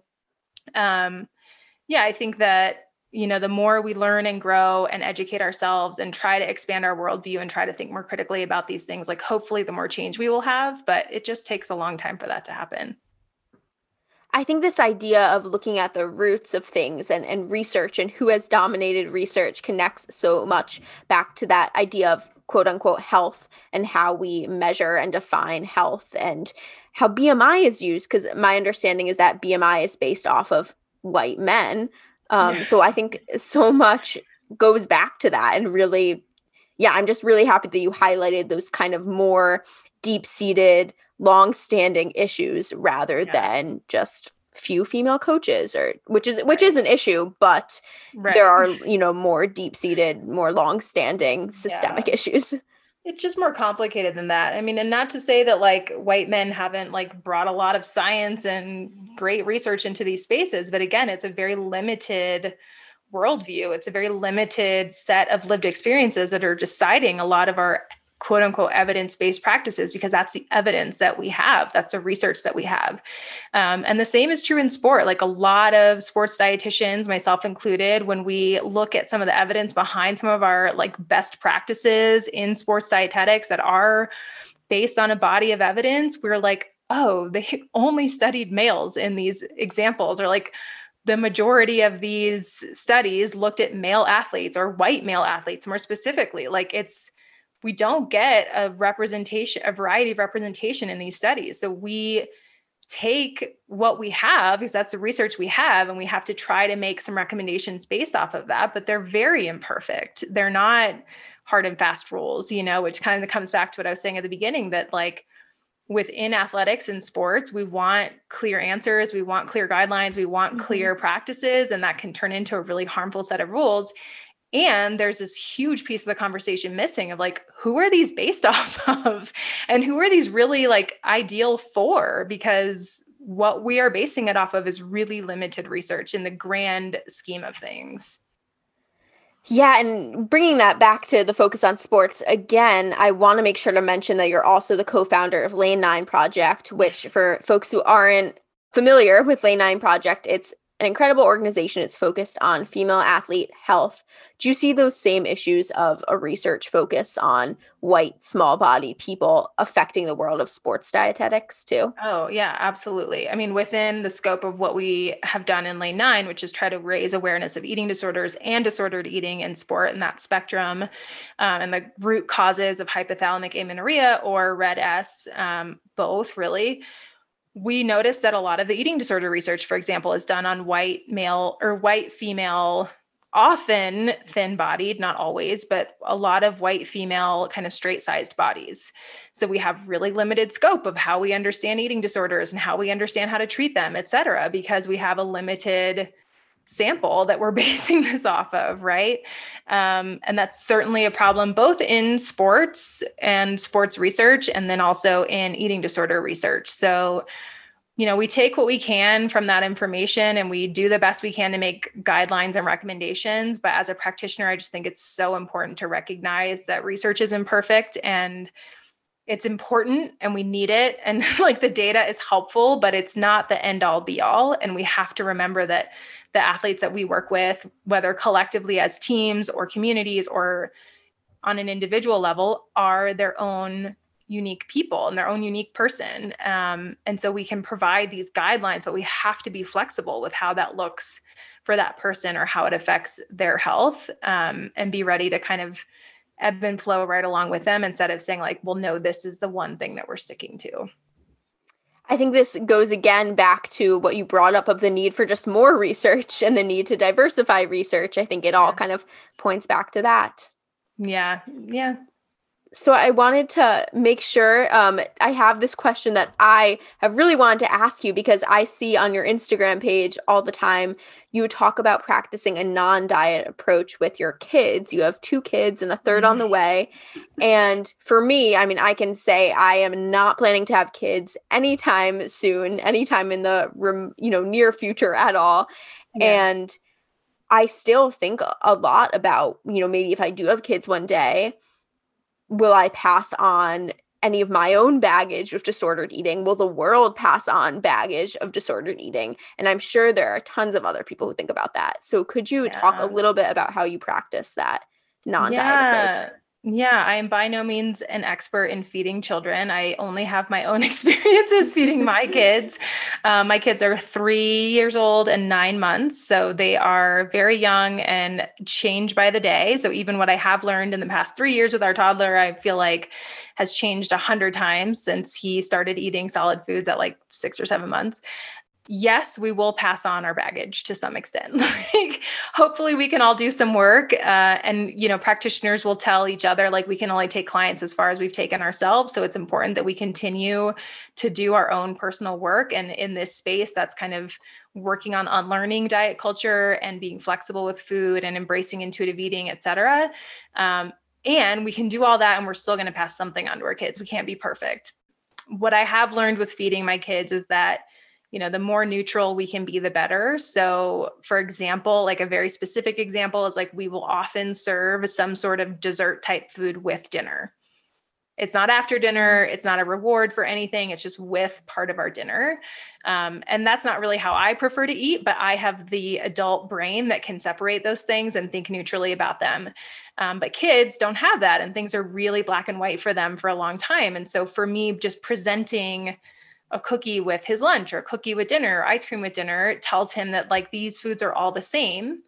um, yeah i think that you know, the more we learn and grow and educate ourselves and try to expand our worldview and try to think more critically about these things, like hopefully the more change we will have, but it just takes a long time for that to happen. I think this idea of looking at the roots of things and, and research and who has dominated research connects so much back to that idea of quote unquote health and how we measure and define health and how BMI is used. Because my understanding is that BMI is based off of white men um, yeah. So I think so much goes back to that and really, yeah, I'm just really happy that you highlighted those kind of more deep seated, long standing issues rather yeah. than just few female coaches or which is which is an issue but right. there are you know more deep seated more long standing systemic yeah. issues it's just more complicated than that. I mean, and not to say that like white men haven't like brought a lot of science and great research into these spaces, but again, it's a very limited worldview. It's a very limited set of lived experiences that are deciding a lot of our quote unquote evidence based practices because that's the evidence that we have. That's the research that we have. Um, and the same is true in sport. Like a lot of sports dietitians, myself included, when we look at some of the evidence behind some of our like best practices in sports dietetics that are based on a body of evidence, we're like, oh, they only studied males in these examples, or like the majority of these studies looked at male athletes or white male athletes more specifically. Like it's, we don't get a representation, a variety of representation in these studies. So we take what we have because that's the research we have and we have to try to make some recommendations based off of that but they're very imperfect they're not hard and fast rules you know which kind of comes back to what i was saying at the beginning that like within athletics and sports we want clear answers we want clear guidelines we want mm-hmm. clear practices and that can turn into a really harmful set of rules and there's this huge piece of the conversation missing of like who are these based off of? And who are these really like ideal for? Because what we are basing it off of is really limited research in the grand scheme of things. Yeah, and bringing that back to the focus on sports again, I want to make sure to mention that you're also the co-founder of Lane 9 Project, which for folks who aren't familiar with Lane 9 Project, it's an incredible organization. It's focused on female athlete health. Do you see those same issues of a research focus on white, small body people affecting the world of sports dietetics too? Oh, yeah, absolutely. I mean, within the scope of what we have done in Lane 9, which is try to raise awareness of eating disorders and disordered eating in sport and that spectrum um, and the root causes of hypothalamic amenorrhea or RED-S, um, both really we noticed that a lot of the eating disorder research, for example, is done on white male or white female, often thin bodied, not always, but a lot of white female kind of straight sized bodies. So we have really limited scope of how we understand eating disorders and how we understand how to treat them, et cetera, because we have a limited sample that we're basing this off of, right? Um, and that's certainly a problem both in sports and sports research, and then also in eating disorder research. So, you know, we take what we can from that information and we do the best we can to make guidelines and recommendations. But as a practitioner, I just think it's so important to recognize that research is imperfect and it's important and we need it and like the data is helpful but it's not the end all be all and we have to remember that the athletes that we work with whether collectively as teams or communities or on an individual level are their own unique people and their own unique person. Um, and so we can provide these guidelines but we have to be flexible with how that looks for that person or how it affects their health um, and be ready to kind of ebb and flow right along with them instead of saying like well no this is the one thing that we're sticking to I think this goes again back to what you brought up of the need for just more research and the need to diversify research. I think it all kind of points back to that. Yeah. Yeah so I wanted to make sure um, I have this question that I have really wanted to ask you because I see on your Instagram page all the time you talk about practicing a non-diet approach with your kids. You have two kids and a third on the mm-hmm. way. And for me, I mean, I can say I am not planning to have kids anytime soon, anytime in the you know near future at all. Yeah. And I still think a lot about, you know, maybe if I do have kids one day, will I pass on any of my own baggage of disordered eating? Will the world pass on baggage of disordered eating? And I'm sure there are tons of other people who think about that. So could you yeah. talk a little bit about how you practice that non-diet yeah. approach? Yeah, I am by no means an expert in feeding children. I only have my own experiences feeding my kids. Um, my kids are three years old and nine months. So they are very young and change by the day. So even what I have learned in the past three years with our toddler, I feel like has changed a hundred times since he started eating solid foods at like six or seven months yes, we will pass on our baggage to some extent. like, hopefully, we can all do some work, uh, and you know, practitioners will tell each other like we can only take clients as far as we've taken ourselves. So it's important that we continue to do our own personal work. And in this space, that's kind of working on unlearning diet culture and being flexible with food and embracing intuitive eating, et cetera. Um, and we can do all that, and we're still going to pass something on to our kids. We can't be perfect. What I have learned with feeding my kids is that you know the more neutral we can be the better. So for example like a very specific example is like we will often serve some sort of dessert type food with dinner. It's not after dinner it's not a reward for anything it's just with part of our dinner. Um, and that's not really how i prefer to eat but i have the adult brain that can separate those things and think neutrally about them. Um, but kids don't have that and things are really black and white for them for a long time. And so for me just presenting a cookie with his lunch or a cookie with dinner, or ice cream with dinner, tells him that like these foods are all the same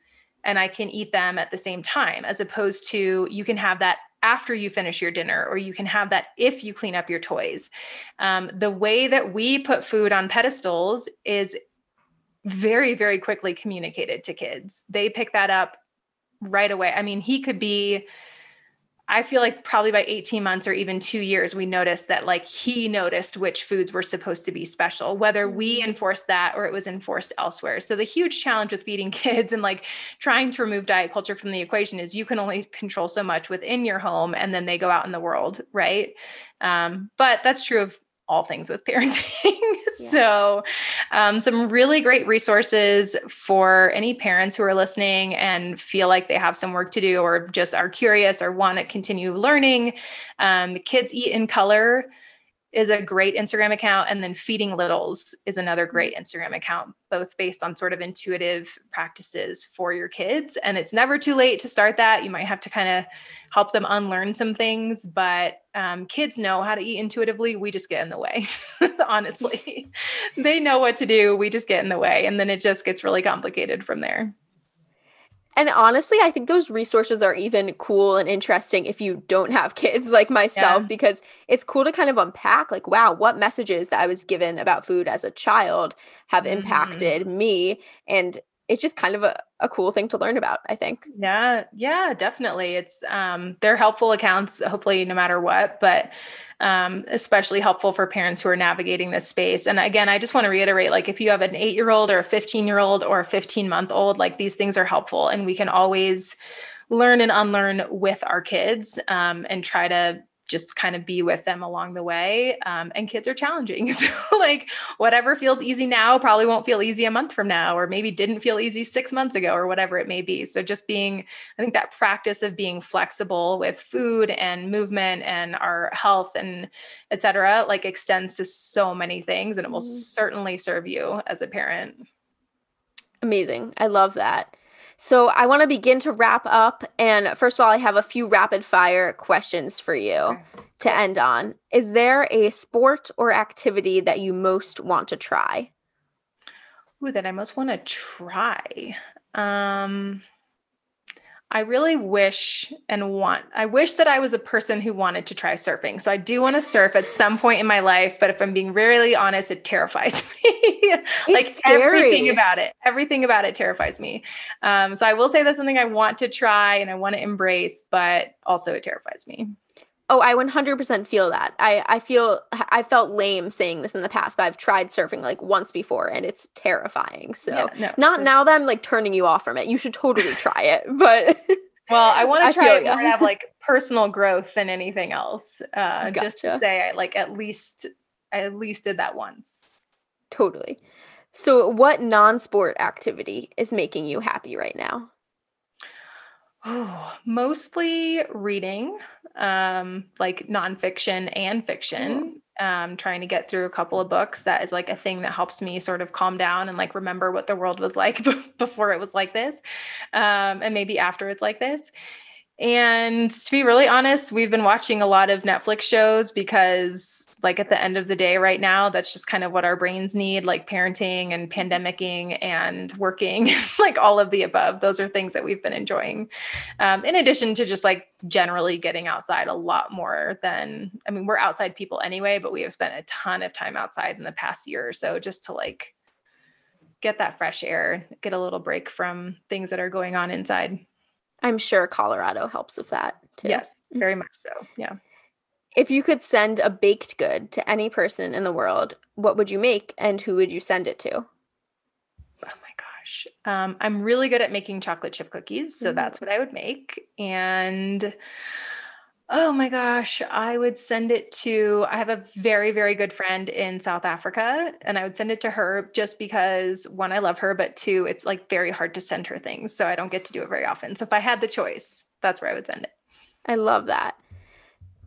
and I can eat them at the same time, as opposed to you can have that after you finish your dinner, or you can have that if you clean up your toys. Um, the way that we put food on pedestals is very, very quickly communicated to kids. They pick that up right away. I mean, he could be I feel like probably by 18 months or even two years, we noticed that like he noticed which foods were supposed to be special, whether we mm-hmm. enforced that or it was enforced elsewhere. So the huge challenge with feeding kids and like trying to remove diet culture from the equation is you can only control so much within your home and then they go out in the world, right? Um, but that's true of all things with parenting. Yeah. so, um, some really great resources for any parents who are listening and feel like they have some work to do or just are curious or want to continue learning. Um, Kids Eat in Color is a great Instagram account. And then Feeding Littles is another mm-hmm. great Instagram account, both based on sort of intuitive practices for your kids. And it's never too late to start that. You might have to kind of help them unlearn some things, but um, kids know how to eat intuitively. We just get in the way, honestly. they know what to do. We just get in the way. And then it just gets really complicated from there. And honestly, I think those resources are even cool and interesting if you don't have kids like myself, yeah. because it's cool to kind of unpack like, wow, what messages that I was given about food as a child have mm-hmm. impacted me. And it's just kind of a, a cool thing to learn about, I think. Yeah, yeah, definitely. It's um they're helpful accounts, hopefully no matter what, but um, especially helpful for parents who are navigating this space. And again, I just want to reiterate like, if you have an eight year old or a 15 year old or a 15 month old, like these things are helpful and we can always learn and unlearn with our kids um, and try to just kind of be with them along the way. Um, and kids are challenging. So, like, whatever feels easy now probably won't feel easy a month from now, or maybe didn't feel easy six months ago, or whatever it may be. So, just being, I think that practice of being flexible with food and movement and our health and et cetera, like, extends to so many things. And it will mm-hmm. certainly serve you as a parent. Amazing. I love that. So I want to begin to wrap up. And first of all, I have a few rapid fire questions for you to end on. Is there a sport or activity that you most want to try? Ooh, that I most want to try. Um, I really wish and want, I wish that I was a person who wanted to try surfing. So I do want to surf at some point in my life, but if I'm being really honest, it terrifies me. like scary. everything about it, everything about it terrifies me. Um, so I will say that's something I want to try and I want to embrace, but also it terrifies me. Oh, I 100% feel that. I I feel I felt lame saying this in the past, but I've tried surfing like once before and it's terrifying. So, yeah, no, not now that I'm like turning you off from it. You should totally try it. But well, I want to try it more to have like personal growth than anything else. Uh gotcha. just to say I like at least I at least did that once. Totally. So, what non-sport activity is making you happy right now? Oh, mostly reading um, like nonfiction and fiction. Um, trying to get through a couple of books. That is like a thing that helps me sort of calm down and like remember what the world was like before it was like this, um, and maybe after it's like this. And to be really honest, we've been watching a lot of Netflix shows because like at the end of the day right now that's just kind of what our brains need like parenting and pandemicing and working like all of the above. Those are things that we've been enjoying um, in addition to just like generally getting outside a lot more than i mean we're outside people anyway but we have spent a ton of time outside in the past year or so just to like get that fresh air get a little break from things that are going on inside. I'm sure colorado helps with that too. Yes very much so yeah if you could send a baked good to any person in the world, what would you make and who would you send it to? Oh my gosh. Um, I'm really good at making chocolate chip cookies. So mm-hmm. that's what I would make. And oh my gosh, I would send it to, I have a very, very good friend in South Africa. And I would send it to her just because one, I love her, but two, it's like very hard to send her things. So I don't get to do it very often. So if I had the choice, that's where I would send it. I love that.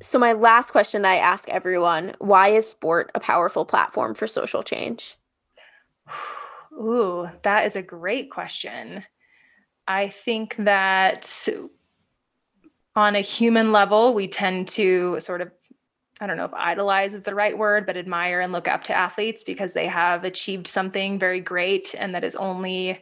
So, my last question that I ask everyone why is sport a powerful platform for social change? Ooh, that is a great question. I think that on a human level, we tend to sort of I don't know if idolize is the right word, but admire and look up to athletes because they have achieved something very great and that is only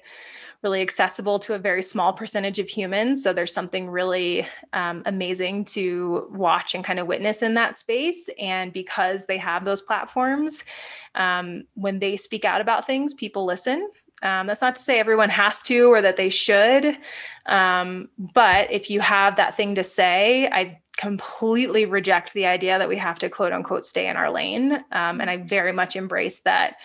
really accessible to a very small percentage of humans. So there's something really um, amazing to watch and kind of witness in that space. And because they have those platforms, um, when they speak out about things, people listen. Um, that's not to say everyone has to or that they should. Um, but if you have that thing to say, I completely reject the idea that we have to quote unquote stay in our lane. Um, and I very much embrace that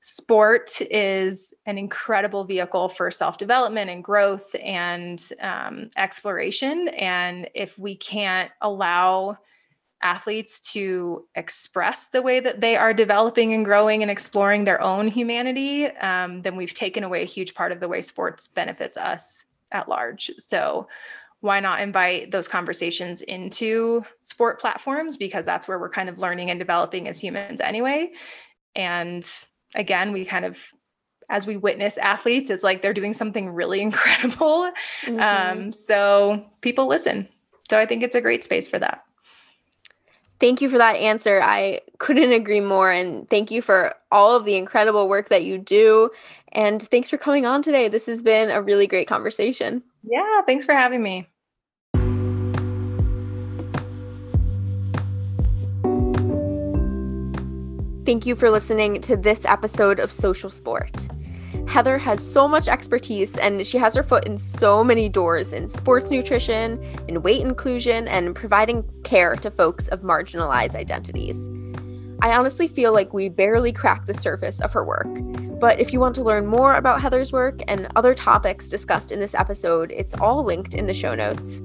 sport is an incredible vehicle for self development and growth and um, exploration. And if we can't allow athletes to express the way that they are developing and growing and exploring their own humanity, um, then we've taken away a huge part of the way sports benefits us at large. So, why not invite those conversations into sport platforms? Because that's where we're kind of learning and developing as humans anyway. And again, we kind of as we witness athletes, it's like they're doing something really incredible. Mm-hmm. Um, so people listen. So I think it's a great space for that. Thank you for that answer. I couldn't agree more. And thank you for all of the incredible work that you do. And thanks for coming on today. This has been a really great conversation. Yeah, thanks for having me. Thank you for listening to this episode of Social Sport. Heather has so much expertise and she has her foot in so many doors in sports nutrition, in weight inclusion, and providing care to folks of marginalized identities. I honestly feel like we barely cracked the surface of her work. But if you want to learn more about Heather's work and other topics discussed in this episode, it's all linked in the show notes.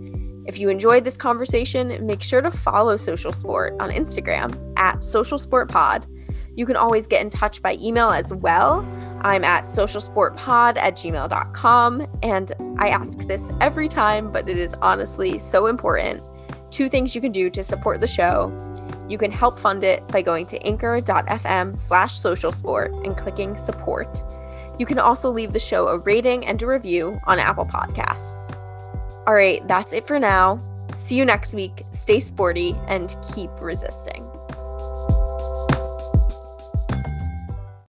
If you enjoyed this conversation, make sure to follow Social Sport on Instagram at Social Sport Pod you can always get in touch by email as well. I'm at socialsportpod at gmail.com. And I ask this every time, but it is honestly so important. Two things you can do to support the show. You can help fund it by going to anchor.fm slash socialsport and clicking support. You can also leave the show a rating and a review on Apple Podcasts. All right, that's it for now. See you next week. Stay sporty and keep resisting.